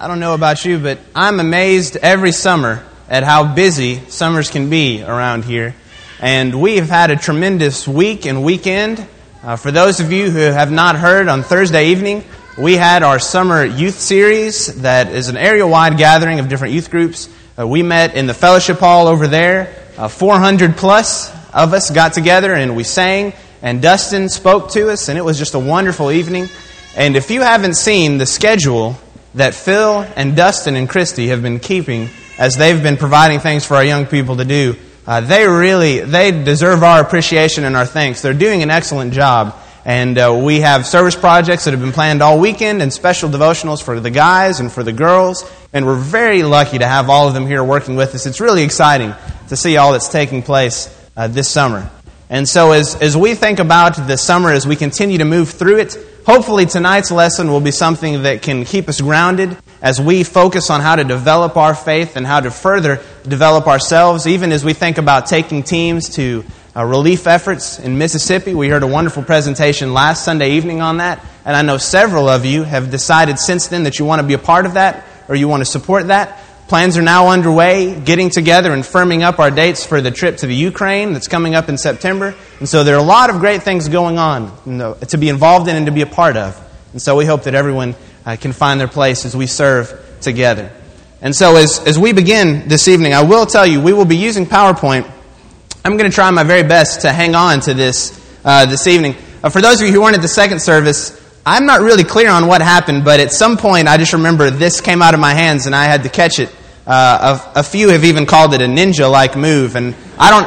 I don't know about you, but I'm amazed every summer at how busy summers can be around here. And we have had a tremendous week and weekend. Uh, for those of you who have not heard, on Thursday evening, we had our summer youth series that is an area wide gathering of different youth groups. Uh, we met in the fellowship hall over there. Uh, 400 plus of us got together and we sang, and Dustin spoke to us, and it was just a wonderful evening. And if you haven't seen the schedule that Phil and Dustin and Christy have been keeping as they've been providing things for our young people to do. Uh, they really they deserve our appreciation and our thanks. They're doing an excellent job. And uh, we have service projects that have been planned all weekend and special devotionals for the guys and for the girls. And we're very lucky to have all of them here working with us. It's really exciting to see all that's taking place uh, this summer. And so, as, as we think about the summer, as we continue to move through it, hopefully tonight's lesson will be something that can keep us grounded as we focus on how to develop our faith and how to further develop ourselves, even as we think about taking teams to uh, relief efforts in Mississippi. We heard a wonderful presentation last Sunday evening on that, and I know several of you have decided since then that you want to be a part of that or you want to support that. Plans are now underway, getting together and firming up our dates for the trip to the Ukraine that's coming up in September. And so there are a lot of great things going on to be involved in and to be a part of. And so we hope that everyone uh, can find their place as we serve together. And so as, as we begin this evening, I will tell you, we will be using PowerPoint. I'm going to try my very best to hang on to this uh, this evening. Uh, for those of you who weren't at the second service, I'm not really clear on what happened, but at some point I just remember this came out of my hands and I had to catch it uh, a, a, few have even called it a ninja-like move, and I don't.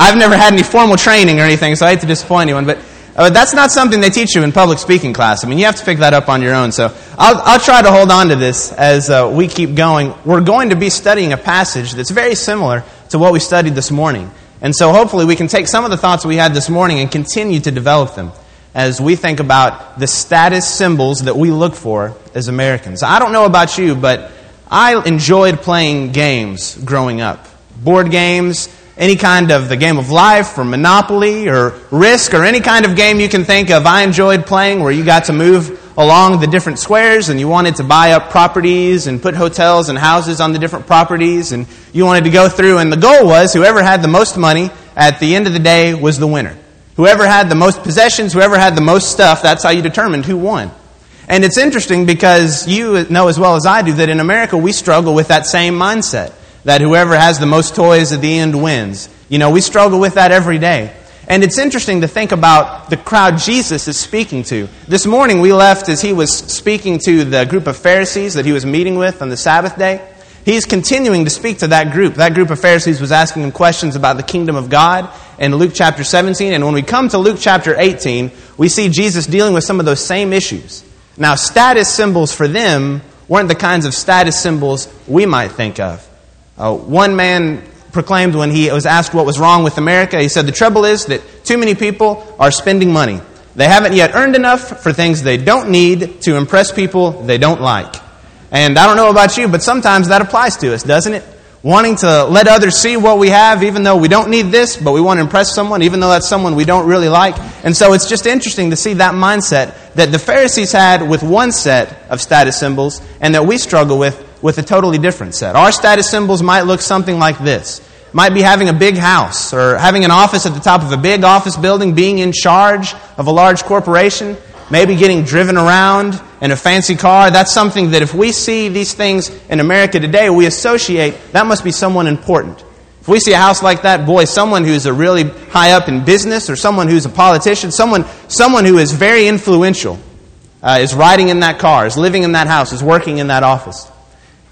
I've never had any formal training or anything, so I hate to disappoint anyone. But uh, that's not something they teach you in public speaking class. I mean, you have to pick that up on your own. So I'll, I'll try to hold on to this as uh, we keep going. We're going to be studying a passage that's very similar to what we studied this morning. And so hopefully we can take some of the thoughts we had this morning and continue to develop them as we think about the status symbols that we look for as Americans. I don't know about you, but I enjoyed playing games growing up. Board games, any kind of the game of life or Monopoly or Risk or any kind of game you can think of. I enjoyed playing where you got to move along the different squares and you wanted to buy up properties and put hotels and houses on the different properties and you wanted to go through and the goal was whoever had the most money at the end of the day was the winner. Whoever had the most possessions, whoever had the most stuff, that's how you determined who won. And it's interesting because you know as well as I do that in America we struggle with that same mindset that whoever has the most toys at the end wins. You know, we struggle with that every day. And it's interesting to think about the crowd Jesus is speaking to. This morning we left as he was speaking to the group of Pharisees that he was meeting with on the Sabbath day. He's continuing to speak to that group. That group of Pharisees was asking him questions about the kingdom of God in Luke chapter 17. And when we come to Luke chapter 18, we see Jesus dealing with some of those same issues. Now, status symbols for them weren't the kinds of status symbols we might think of. Uh, one man proclaimed when he was asked what was wrong with America, he said, The trouble is that too many people are spending money. They haven't yet earned enough for things they don't need to impress people they don't like. And I don't know about you, but sometimes that applies to us, doesn't it? Wanting to let others see what we have, even though we don't need this, but we want to impress someone, even though that's someone we don't really like. And so it's just interesting to see that mindset that the Pharisees had with one set of status symbols and that we struggle with with a totally different set. Our status symbols might look something like this. Might be having a big house or having an office at the top of a big office building, being in charge of a large corporation maybe getting driven around in a fancy car. That's something that if we see these things in America today, we associate that must be someone important. If we see a house like that, boy, someone who's a really high up in business or someone who's a politician, someone, someone who is very influential uh, is riding in that car, is living in that house, is working in that office.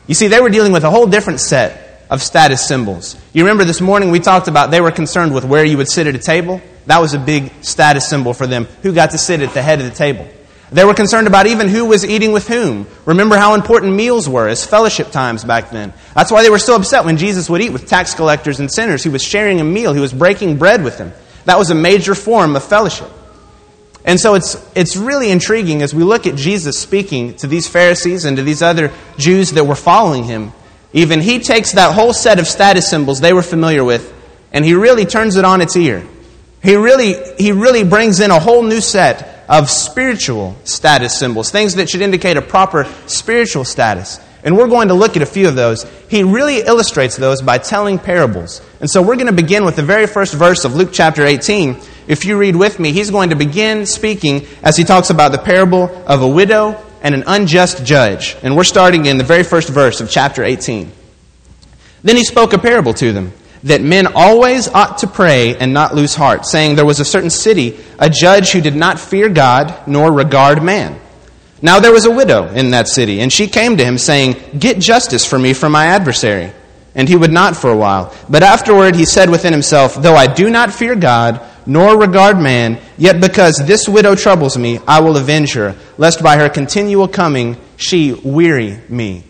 You see, they were dealing with a whole different set of status symbols. You remember this morning we talked about they were concerned with where you would sit at a table. That was a big status symbol for them. Who got to sit at the head of the table? They were concerned about even who was eating with whom. Remember how important meals were as fellowship times back then. That's why they were so upset when Jesus would eat with tax collectors and sinners. He was sharing a meal, he was breaking bread with them. That was a major form of fellowship. And so it's, it's really intriguing as we look at Jesus speaking to these Pharisees and to these other Jews that were following him. Even he takes that whole set of status symbols they were familiar with and he really turns it on its ear. He really, he really brings in a whole new set of spiritual status symbols, things that should indicate a proper spiritual status. And we're going to look at a few of those. He really illustrates those by telling parables. And so we're going to begin with the very first verse of Luke chapter 18. If you read with me, he's going to begin speaking as he talks about the parable of a widow and an unjust judge. And we're starting in the very first verse of chapter 18. Then he spoke a parable to them that men always ought to pray and not lose heart, saying, There was a certain city, a judge who did not fear God nor regard man. Now there was a widow in that city, and she came to him, saying, Get justice for me from my adversary. And he would not for a while. But afterward he said within himself, Though I do not fear God, nor regard man, yet because this widow troubles me, I will avenge her, lest by her continual coming she weary me.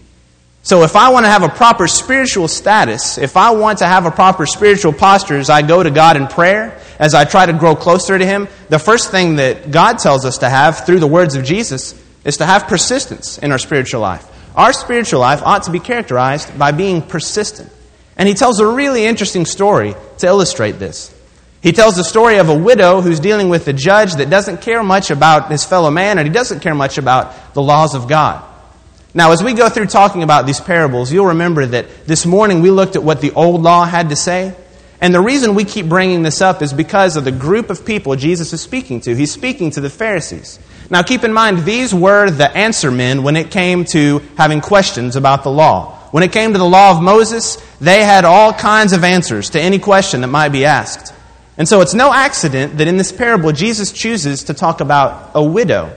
So if I want to have a proper spiritual status, if I want to have a proper spiritual posture as I go to God in prayer, as I try to grow closer to Him, the first thing that God tells us to have through the words of Jesus is to have persistence in our spiritual life. Our spiritual life ought to be characterized by being persistent. And he tells a really interesting story to illustrate this. He tells the story of a widow who's dealing with a judge that doesn't care much about his fellow man and he doesn't care much about the laws of God. Now, as we go through talking about these parables, you'll remember that this morning we looked at what the old law had to say. And the reason we keep bringing this up is because of the group of people Jesus is speaking to. He's speaking to the Pharisees. Now, keep in mind, these were the answer men when it came to having questions about the law. When it came to the law of Moses, they had all kinds of answers to any question that might be asked. And so it's no accident that in this parable, Jesus chooses to talk about a widow.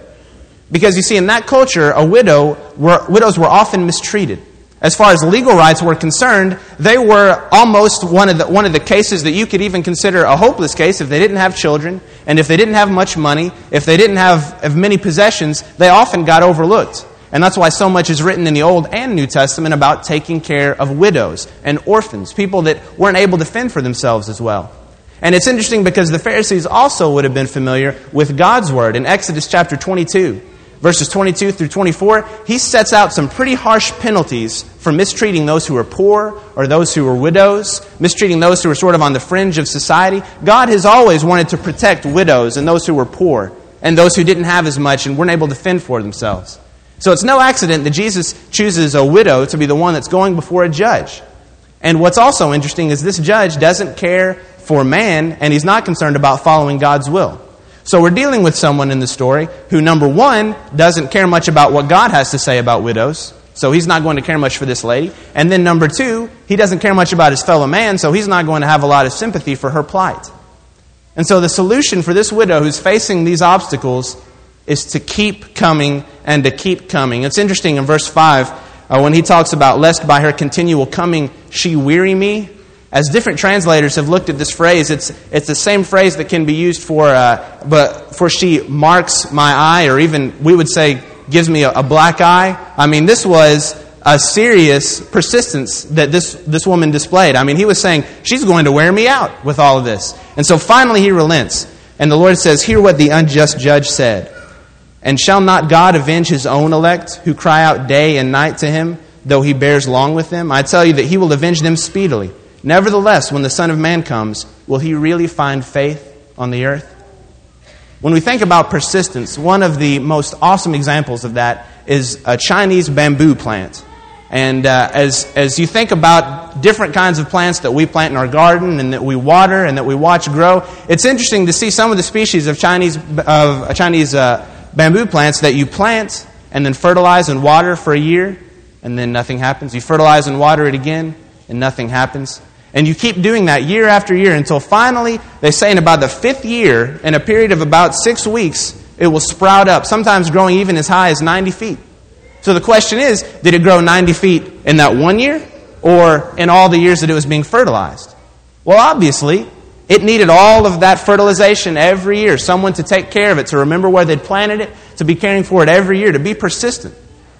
Because you see, in that culture, a widow were, widows were often mistreated as far as legal rights were concerned, they were almost one of, the, one of the cases that you could even consider a hopeless case if they didn't have children, and if they didn't have much money, if they didn't have, have many possessions, they often got overlooked. And that's why so much is written in the Old and New Testament about taking care of widows and orphans, people that weren't able to fend for themselves as well. And it's interesting because the Pharisees also would have been familiar with God's word in Exodus chapter 22 verses 22 through 24, he sets out some pretty harsh penalties for mistreating those who are poor or those who are widows, mistreating those who are sort of on the fringe of society. God has always wanted to protect widows and those who were poor and those who didn't have as much and weren't able to fend for themselves. So it's no accident that Jesus chooses a widow to be the one that's going before a judge. And what's also interesting is this judge doesn't care for man and he's not concerned about following God's will. So we're dealing with someone in the story who, number one, doesn't care much about what God has to say about widows. So he's not going to care much for this lady. And then number two, he doesn't care much about his fellow man, so he's not going to have a lot of sympathy for her plight. And so the solution for this widow who's facing these obstacles is to keep coming and to keep coming. It's interesting in verse 5 uh, when he talks about, lest by her continual coming she weary me. As different translators have looked at this phrase, it's, it's the same phrase that can be used for, uh, but for she marks my eye, or even we would say gives me a, a black eye. I mean, this was a serious persistence that this, this woman displayed. I mean, he was saying, she's going to wear me out with all of this. And so finally he relents. And the Lord says, Hear what the unjust judge said. And shall not God avenge his own elect who cry out day and night to him, though he bears long with them? I tell you that he will avenge them speedily. Nevertheless, when the Son of Man comes, will he really find faith on the earth? When we think about persistence, one of the most awesome examples of that is a Chinese bamboo plant. And uh, as, as you think about different kinds of plants that we plant in our garden and that we water and that we watch grow, it's interesting to see some of the species of Chinese, of Chinese uh, bamboo plants that you plant and then fertilize and water for a year, and then nothing happens. You fertilize and water it again, and nothing happens. And you keep doing that year after year until finally, they say in about the fifth year, in a period of about six weeks, it will sprout up, sometimes growing even as high as 90 feet. So the question is did it grow 90 feet in that one year or in all the years that it was being fertilized? Well, obviously, it needed all of that fertilization every year, someone to take care of it, to remember where they'd planted it, to be caring for it every year, to be persistent.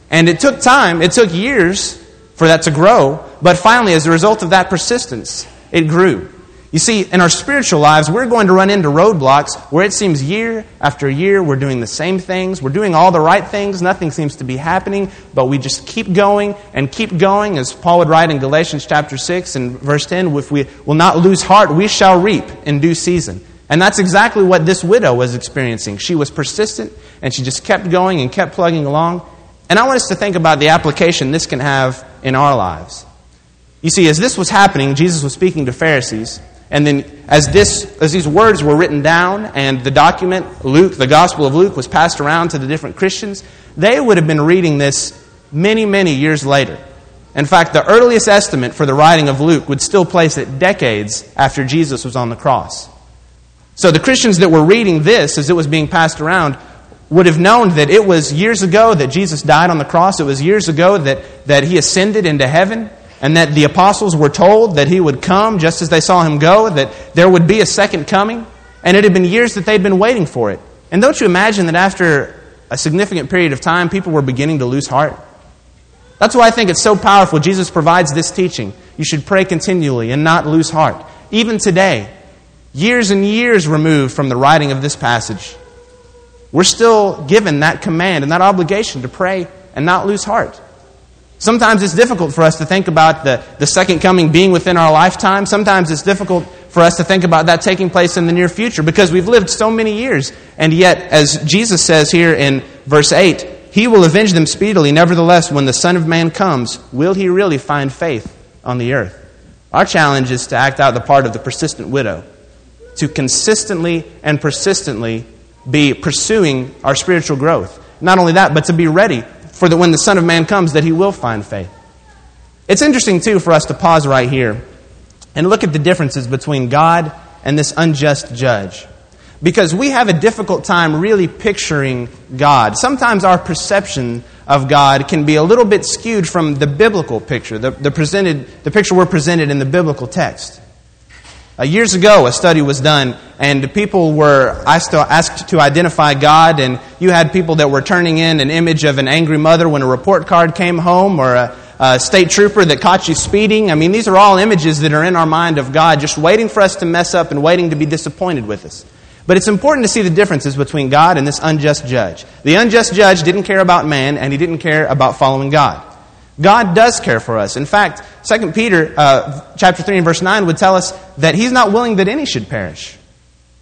And it took time, it took years for that to grow. But finally, as a result of that persistence, it grew. You see, in our spiritual lives, we're going to run into roadblocks where it seems year after year we're doing the same things, we're doing all the right things, nothing seems to be happening, but we just keep going and keep going, as Paul would write in Galatians chapter 6 and verse 10 if we will not lose heart, we shall reap in due season. And that's exactly what this widow was experiencing. She was persistent and she just kept going and kept plugging along. And I want us to think about the application this can have in our lives. You see, as this was happening, Jesus was speaking to Pharisees, and then as, this, as these words were written down and the document, Luke, the Gospel of Luke, was passed around to the different Christians, they would have been reading this many, many years later. In fact, the earliest estimate for the writing of Luke would still place it decades after Jesus was on the cross. So the Christians that were reading this as it was being passed around would have known that it was years ago that Jesus died on the cross. It was years ago that, that he ascended into heaven and that the apostles were told that he would come just as they saw him go, that there would be a second coming. And it had been years that they'd been waiting for it. And don't you imagine that after a significant period of time, people were beginning to lose heart? That's why I think it's so powerful. Jesus provides this teaching. You should pray continually and not lose heart. Even today, years and years removed from the writing of this passage, we're still given that command and that obligation to pray and not lose heart. Sometimes it's difficult for us to think about the, the second coming being within our lifetime. Sometimes it's difficult for us to think about that taking place in the near future because we've lived so many years. And yet, as Jesus says here in verse 8, he will avenge them speedily. Nevertheless, when the Son of Man comes, will he really find faith on the earth? Our challenge is to act out the part of the persistent widow, to consistently and persistently be pursuing our spiritual growth. Not only that, but to be ready for that when the Son of Man comes, that he will find faith. It's interesting, too, for us to pause right here and look at the differences between God and this unjust judge because we have a difficult time really picturing God. Sometimes our perception of God can be a little bit skewed from the biblical picture, the, the, presented, the picture we're presented in the biblical text. Uh, years ago, a study was done, and people were asked to, identify God, and you had people that were turning in an image of an angry mother when a report card came home, or a, a state trooper that caught you speeding. I mean, these are all images that are in our mind of God, just waiting for us to mess up and waiting to be disappointed with us. But it's important to see the differences between God and this unjust judge. The unjust judge didn't care about man, and he didn't care about following God. God does care for us. In fact, 2 Peter uh, chapter 3 and verse 9 would tell us that he's not willing that any should perish.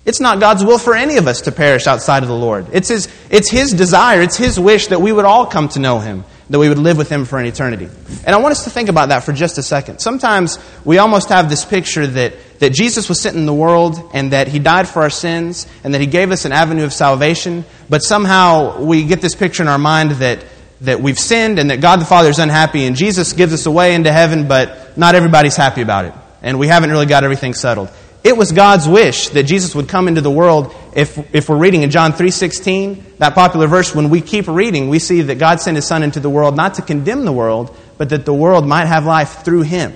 It's not God's will for any of us to perish outside of the Lord. It's his, it's his desire, it's his wish that we would all come to know him that we would live with him for an eternity. And I want us to think about that for just a second. Sometimes we almost have this picture that, that Jesus was sent in the world and that he died for our sins and that he gave us an avenue of salvation, but somehow we get this picture in our mind that, that we've sinned and that God the Father is unhappy and Jesus gives us a way into heaven, but not everybody's happy about it. And we haven't really got everything settled. It was God's wish that Jesus would come into the world. If, if we're reading in John 3.16, that popular verse, when we keep reading, we see that God sent His Son into the world not to condemn the world, but that the world might have life through Him.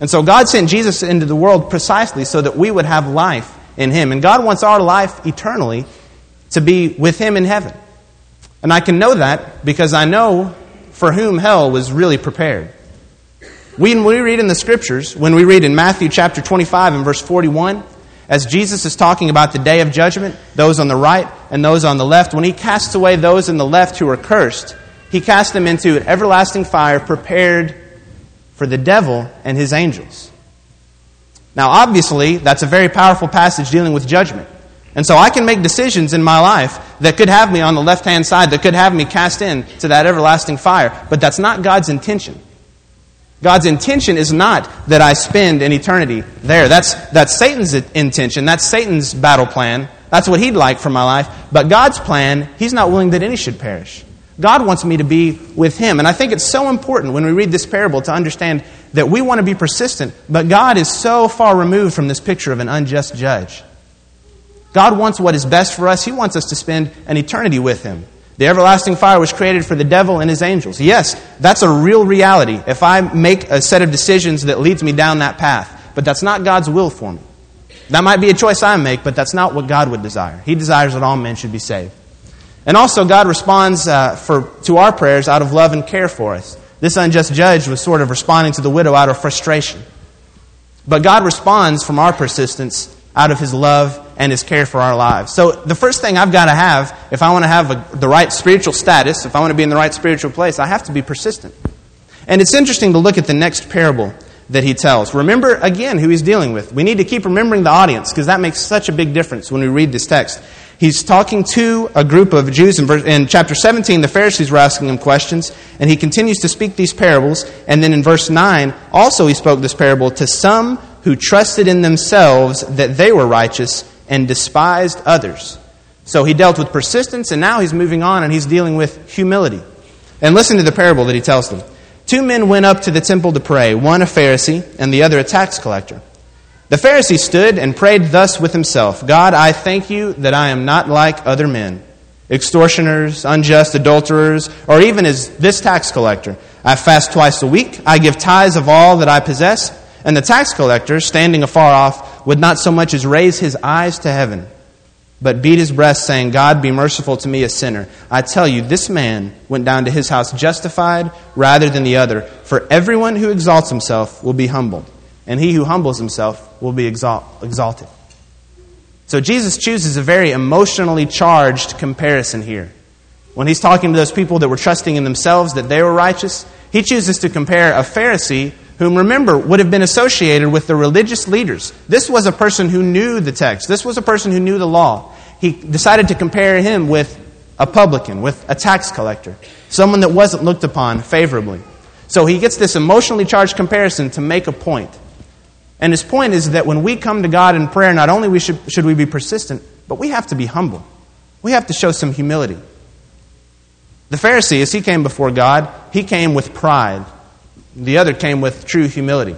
And so God sent Jesus into the world precisely so that we would have life in Him. And God wants our life eternally to be with Him in heaven. And I can know that because I know for whom hell was really prepared. When we read in the scriptures, when we read in Matthew chapter 25 and verse 41, as Jesus is talking about the day of judgment, those on the right and those on the left, when he casts away those in the left who are cursed, he casts them into an everlasting fire prepared for the devil and his angels. Now, obviously, that's a very powerful passage dealing with judgment. And so I can make decisions in my life that could have me on the left hand side, that could have me cast in to that everlasting fire. But that's not God's intention. God's intention is not that I spend an eternity there. That's, that's Satan's intention. That's Satan's battle plan. That's what he'd like for my life. But God's plan, he's not willing that any should perish. God wants me to be with him. And I think it's so important when we read this parable to understand that we want to be persistent, but God is so far removed from this picture of an unjust judge. God wants what is best for us. He wants us to spend an eternity with him. The everlasting fire was created for the devil and his angels. Yes, that's a real reality if I make a set of decisions that leads me down that path. But that's not God's will for me. That might be a choice I make, but that's not what God would desire. He desires that all men should be saved. And also, God responds uh, for, to our prayers out of love and care for us. This unjust judge was sort of responding to the widow out of frustration. But God responds from our persistence out of his love and his care for our lives. So, the first thing I've got to have, if I want to have a, the right spiritual status, if I want to be in the right spiritual place, I have to be persistent. And it's interesting to look at the next parable that he tells. Remember, again, who he's dealing with. We need to keep remembering the audience because that makes such a big difference when we read this text. He's talking to a group of Jews. In, verse, in chapter 17, the Pharisees were asking him questions, and he continues to speak these parables. And then in verse 9, also he spoke this parable to some who trusted in themselves that they were righteous and despised others. So he dealt with persistence, and now he's moving on and he's dealing with humility. And listen to the parable that he tells them. Two men went up to the temple to pray, one a Pharisee and the other a tax collector. The Pharisee stood and prayed thus with himself God, I thank you that I am not like other men, extortioners, unjust adulterers, or even as this tax collector. I fast twice a week, I give tithes of all that I possess. And the tax collector, standing afar off, would not so much as raise his eyes to heaven, but beat his breast, saying, God, be merciful to me, a sinner. I tell you, this man went down to his house justified rather than the other. For everyone who exalts himself will be humbled and he who humbles himself will be exalt, exalted. So Jesus chooses a very emotionally charged comparison here. When he's talking to those people that were trusting in themselves that they were righteous, he chooses to compare a Pharisee whom, remember, would have been associated with the religious leaders. This was a person who knew the text, this was a person who knew the law. He decided to compare him with a publican, with a tax collector, someone that wasn't looked upon favorably. So he gets this emotionally charged comparison to make a point. And his point is that when we come to God in prayer, not only we should, should we be persistent, but we have to be humble. We have to show some humility. The Pharisee, as he came before God, he came with pride. The other came with true humility.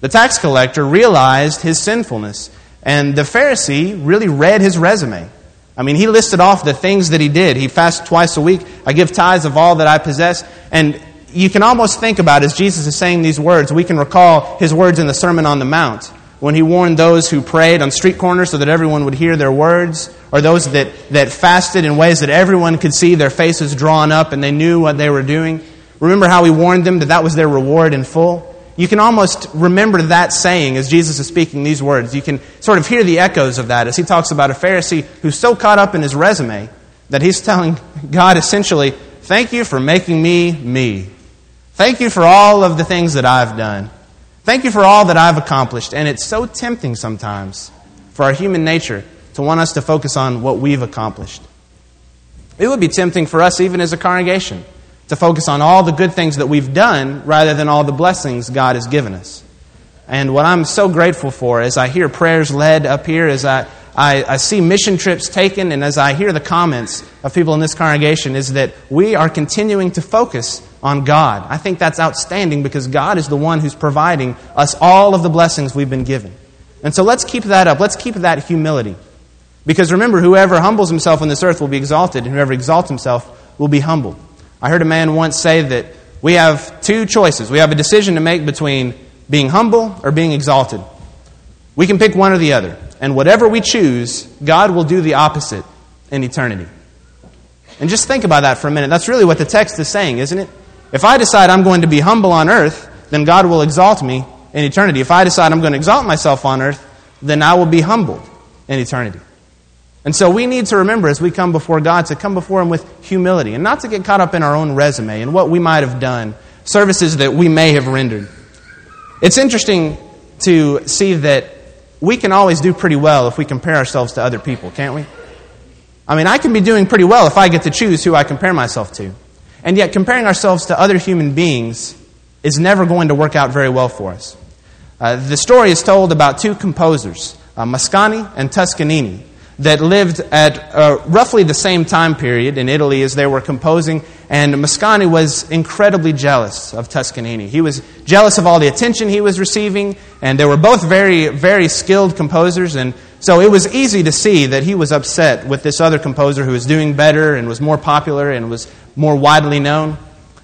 The tax collector realized his sinfulness, and the Pharisee really read his resume. I mean, he listed off the things that he did. He fasts twice a week. I give tithes of all that I possess. And you can almost think about as Jesus is saying these words, we can recall his words in the Sermon on the Mount when he warned those who prayed on street corners so that everyone would hear their words, or those that, that fasted in ways that everyone could see their faces drawn up and they knew what they were doing. Remember how he warned them that that was their reward in full? You can almost remember that saying as Jesus is speaking these words. You can sort of hear the echoes of that as he talks about a Pharisee who's so caught up in his resume that he's telling God essentially, Thank you for making me me. Thank you for all of the things that I've done. Thank you for all that I've accomplished. And it's so tempting sometimes for our human nature to want us to focus on what we've accomplished. It would be tempting for us, even as a congregation, to focus on all the good things that we've done rather than all the blessings God has given us. And what I'm so grateful for as I hear prayers led up here, as I, I, I, see mission trips taken, and as I hear the comments of people in this congregation, is that we are continuing to focus on God. I think that's outstanding because God is the one who's providing us all of the blessings we've been given. And so let's keep that up. Let's keep that humility. Because remember, whoever humbles himself on this earth will be exalted, and whoever exalts himself will be humbled. I heard a man once say that we have two choices. We have a decision to make between being humble or being exalted. We can pick one or the other. And whatever we choose, God will do the opposite in eternity. And just think about that for a minute. That's really what the text is saying, isn't it? If I decide I'm going to be humble on earth, then God will exalt me in eternity. If I decide I'm going to exalt myself on earth, then I will be humbled in eternity. And so we need to remember as we come before God to come before Him with humility and not to get caught up in our own resume and what we might have done, services that we may have rendered. It's interesting to see that we can always do pretty well if we compare ourselves to other people, can't we? I mean, I can be doing pretty well if I get to choose who I compare myself to. And yet, comparing ourselves to other human beings is never going to work out very well for us. Uh, the story is told about two composers, uh, and Toscanini, that lived at uh, roughly the same time period in Italy as they were composing, and Mascagni was incredibly jealous of Toscanini. He was jealous of all the attention he was receiving, and they were both very, very skilled composers, and so it was easy to see that he was upset with this other composer who was doing better and was more popular and was more widely known.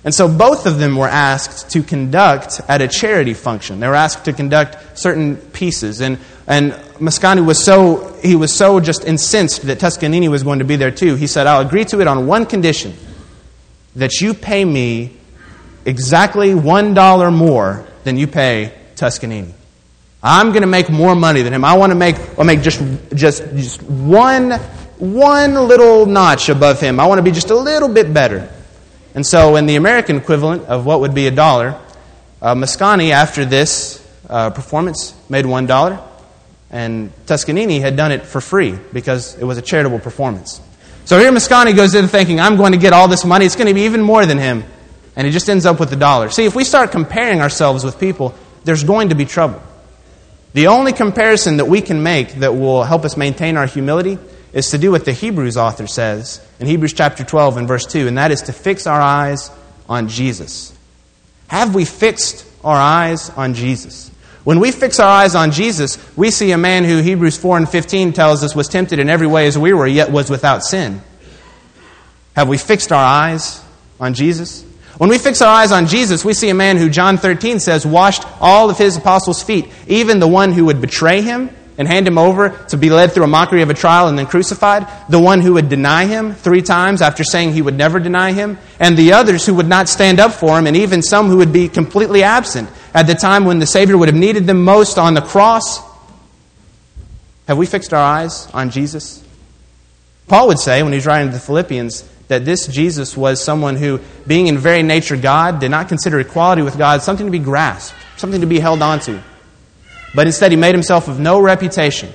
And so both of them were asked to conduct at a charity function. They were asked to conduct certain pieces. And, and Mascagni was so, he was so just incensed that Toscanini was going to be there too. He said, I'll agree to it on one condition that you pay me exactly $1 more than you pay Toscanini. I'm going to make more money than him. I want to make, I'll make just, just, just one, one little notch above him. I want to be just a little bit better. And so, in the American equivalent of what would be a dollar, uh, Mascagni, after this uh, performance, made one dollar. And Toscanini had done it for free because it was a charitable performance. So here Mascagni goes in thinking, I'm going to get all this money. It's going to be even more than him. And he just ends up with the dollar. See, if we start comparing ourselves with people, there's going to be trouble. The only comparison that we can make that will help us maintain our humility is to do what the Hebrews author says in Hebrews chapter 12 and verse 2, and that is to fix our eyes on Jesus. Have we fixed our eyes on Jesus? When we fix our eyes on Jesus, we see a man who Hebrews 4 and 15 tells us was tempted in every way as we were, yet was without sin. Have we fixed our eyes on Jesus? When we fix our eyes on Jesus, we see a man who John 13 says washed all of his apostles' feet, even the one who would betray him and hand him over to be led through a mockery of a trial and then crucified, the one who would deny him three times after saying he would never deny him, and the others who would not stand up for him, and even some who would be completely absent at the time when the Savior would have needed them most on the cross. Have we fixed our eyes on Jesus? Paul would say, when he's writing to the Philippians, that this Jesus was someone who, being in very nature God, did not consider equality with God something to be grasped, something to be held onto. But instead, he made himself of no reputation,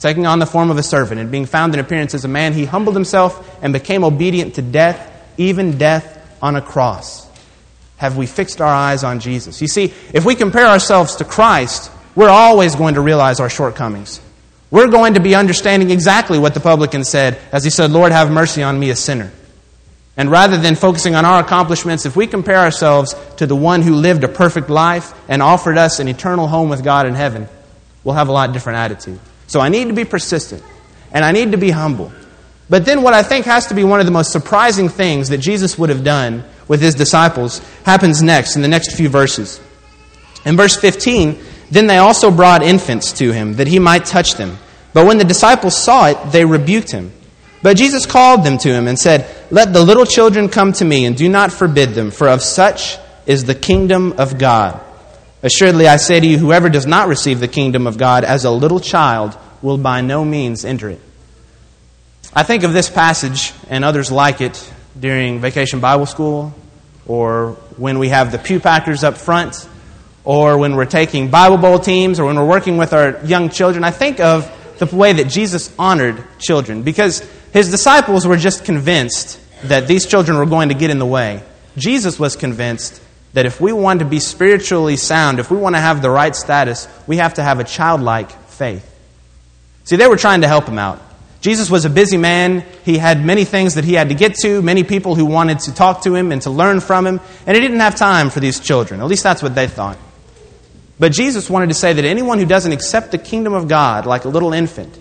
taking on the form of a servant, and being found in appearance as a man, he humbled himself and became obedient to death, even death on a cross. Have we fixed our eyes on Jesus? You see, if we compare ourselves to Christ, we're always going to realize our shortcomings. We're going to be understanding exactly what the publican said as he said, Lord, have mercy on me, a sinner. And rather than focusing on our accomplishments, if we compare ourselves to the one who lived a perfect life and offered us an eternal home with God in heaven, we'll have a lot different attitude. So I need to be persistent and I need to be humble. But then what I think has to be one of the most surprising things that Jesus would have done with his disciples happens next in the next few verses. In verse 15, then they also brought infants to him that he might touch them. But when the disciples saw it, they rebuked him. But Jesus called them to him and said, Let the little children come to me, and do not forbid them, for of such is the kingdom of God. Assuredly, I say to you, whoever does not receive the kingdom of God as a little child will by no means enter it. I think of this passage and others like it during Vacation Bible School, or when we have the pew packers up front, or when we're taking Bible Bowl teams, or when we're working with our young children. I think of the way that Jesus honored children because his disciples were just convinced that these children were going to get in the way. Jesus was convinced that if we want to be spiritually sound, if we want to have the right status, we have to have a childlike faith. See, they were trying to help him out. Jesus was a busy man. He had many things that he had to get to, many people who wanted to talk to him and to learn from him, and he didn't have time for these children. At least that's what they thought. But Jesus wanted to say that anyone who doesn't accept the kingdom of God like a little infant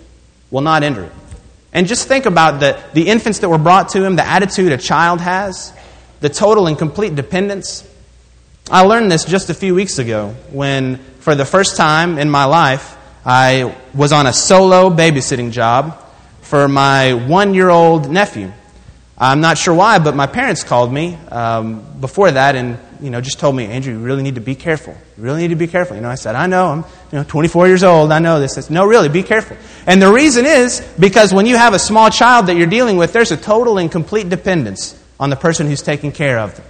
will not enter it. And just think about the, the infants that were brought to him, the attitude a child has, the total and complete dependence. I learned this just a few weeks ago when, for the first time in my life, I was on a solo babysitting job for my one year old nephew. I'm not sure why, but my parents called me um, before that and you know, just told me, Andrew, you really need to be careful. You really need to be careful. You know, I said, I know. I'm, you know, 24 years old. I know this. Said, no, really, be careful. And the reason is because when you have a small child that you're dealing with, there's a total and complete dependence on the person who's taking care of them.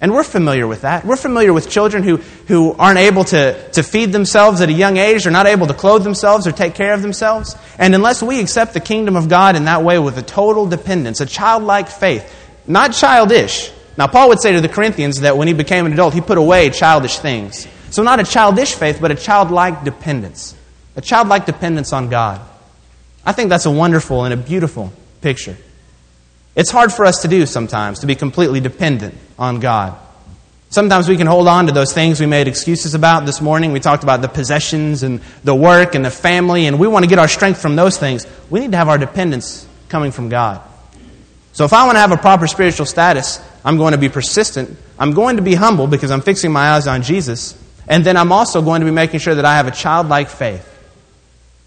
And we're familiar with that. We're familiar with children who, who aren't able to, to feed themselves at a young age, or not able to clothe themselves or take care of themselves. And unless we accept the kingdom of God in that way with a total dependence, a childlike faith, not childish, now, Paul would say to the Corinthians that when he became an adult, he put away childish things. So, not a childish faith, but a childlike dependence. A childlike dependence on God. I think that's a wonderful and a beautiful picture. It's hard for us to do sometimes, to be completely dependent on God. Sometimes we can hold on to those things we made excuses about this morning. We talked about the possessions and the work and the family, and we want to get our strength from those things. We need to have our dependence coming from God. So if I want to have a proper spiritual status, I'm going to be persistent. I'm going to be humble because I'm fixing my eyes on Jesus. And then I'm also going to be making sure that I have a childlike faith.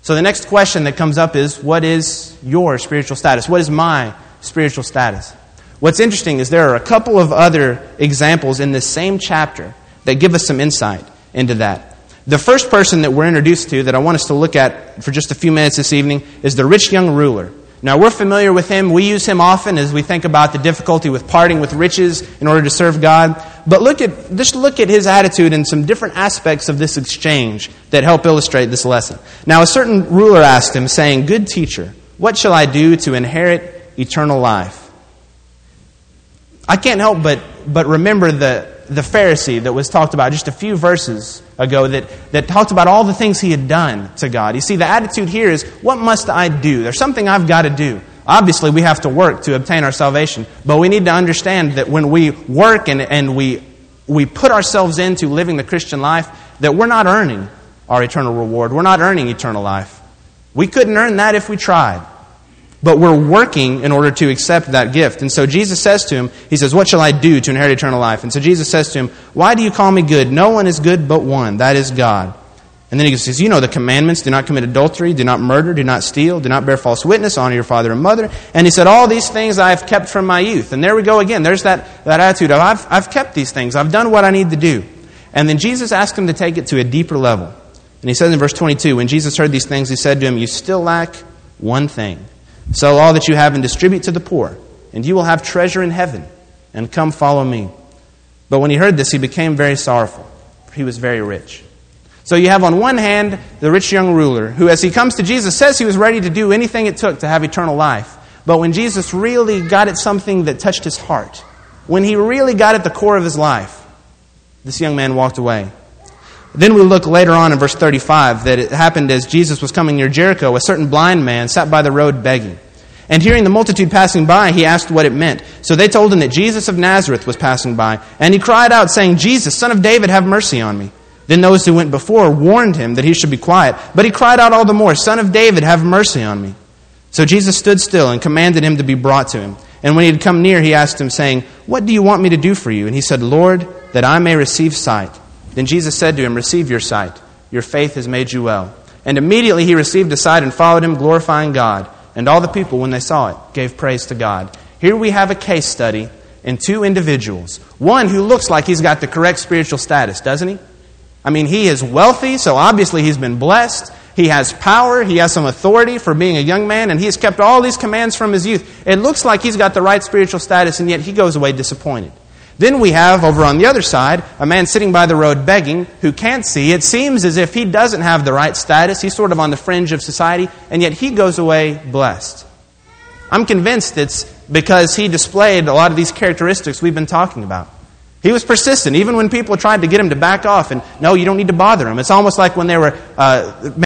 So the next question that comes up is what is your spiritual status? What is my spiritual status? What's interesting is there are a couple of other examples in this same chapter that give us some insight into that. The first person that we're introduced to that I want us to look at for just a few minutes this evening is the rich young ruler. Now, we're familiar with him. We use him often as we think about the difficulty with parting with riches in order to serve God. But look at, just look at his attitude and some different aspects of this exchange that help illustrate this lesson. Now, a certain ruler asked him, saying, Good teacher, what shall I do to inherit eternal life? I can't help but, but remember the, the Pharisee that was talked about just a few verses ago that, that talked about all the things he had done to God. You see, the attitude here is, what must I do? There's something I've got to do. Obviously, we have to work to obtain our salvation, but we need to understand that when we work and, and we, we put ourselves into living the Christian life, that we're not earning our eternal reward. We're not earning eternal life. We couldn't earn that if we tried. But we're working in order to accept that gift. And so Jesus says to him, He says, What shall I do to inherit eternal life? And so Jesus says to him, Why do you call me good? No one is good but one, that is God. And then he says, You know the commandments do not commit adultery, do not murder, do not steal, do not bear false witness, honor your father and mother. And he said, All these things I have kept from my youth. And there we go again. There's that, that attitude of, I've, I've kept these things, I've done what I need to do. And then Jesus asked him to take it to a deeper level. And he says in verse 22, When Jesus heard these things, he said to him, You still lack one thing. Sell all that you have and distribute to the poor, and you will have treasure in heaven. And come follow me. But when he heard this, he became very sorrowful, for he was very rich. So you have on one hand the rich young ruler, who, as he comes to Jesus, says he was ready to do anything it took to have eternal life. But when Jesus really got at something that touched his heart, when he really got at the core of his life, this young man walked away. Then we look later on in verse 35 that it happened as Jesus was coming near Jericho. A certain blind man sat by the road begging. And hearing the multitude passing by, he asked what it meant. So they told him that Jesus of Nazareth was passing by. And he cried out, saying, Jesus, son of David, have mercy on me. Then those who went before warned him that he should be quiet. But he cried out all the more, Son of David, have mercy on me. So Jesus stood still and commanded him to be brought to him. And when he had come near, he asked him, saying, What do you want me to do for you? And he said, Lord, that I may receive sight. Then Jesus said to him, Receive your sight. Your faith has made you well. And immediately he received a sight and followed him, glorifying God. And all the people, when they saw it, gave praise to God. Here we have a case study in two individuals. One who looks like he's got the correct spiritual status, doesn't he? I mean, he is wealthy, so obviously he's been blessed. He has power, he has some authority for being a young man, and he has kept all these commands from his youth. It looks like he's got the right spiritual status, and yet he goes away disappointed. Then we have, over on the other side, a man sitting by the road begging who can't see. It seems as if he doesn't have the right status. He's sort of on the fringe of society, and yet he goes away blessed. I'm convinced it's because he displayed a lot of these characteristics we've been talking about. He was persistent, even when people tried to get him to back off and, no, you don't need to bother him. It's almost like when they were uh,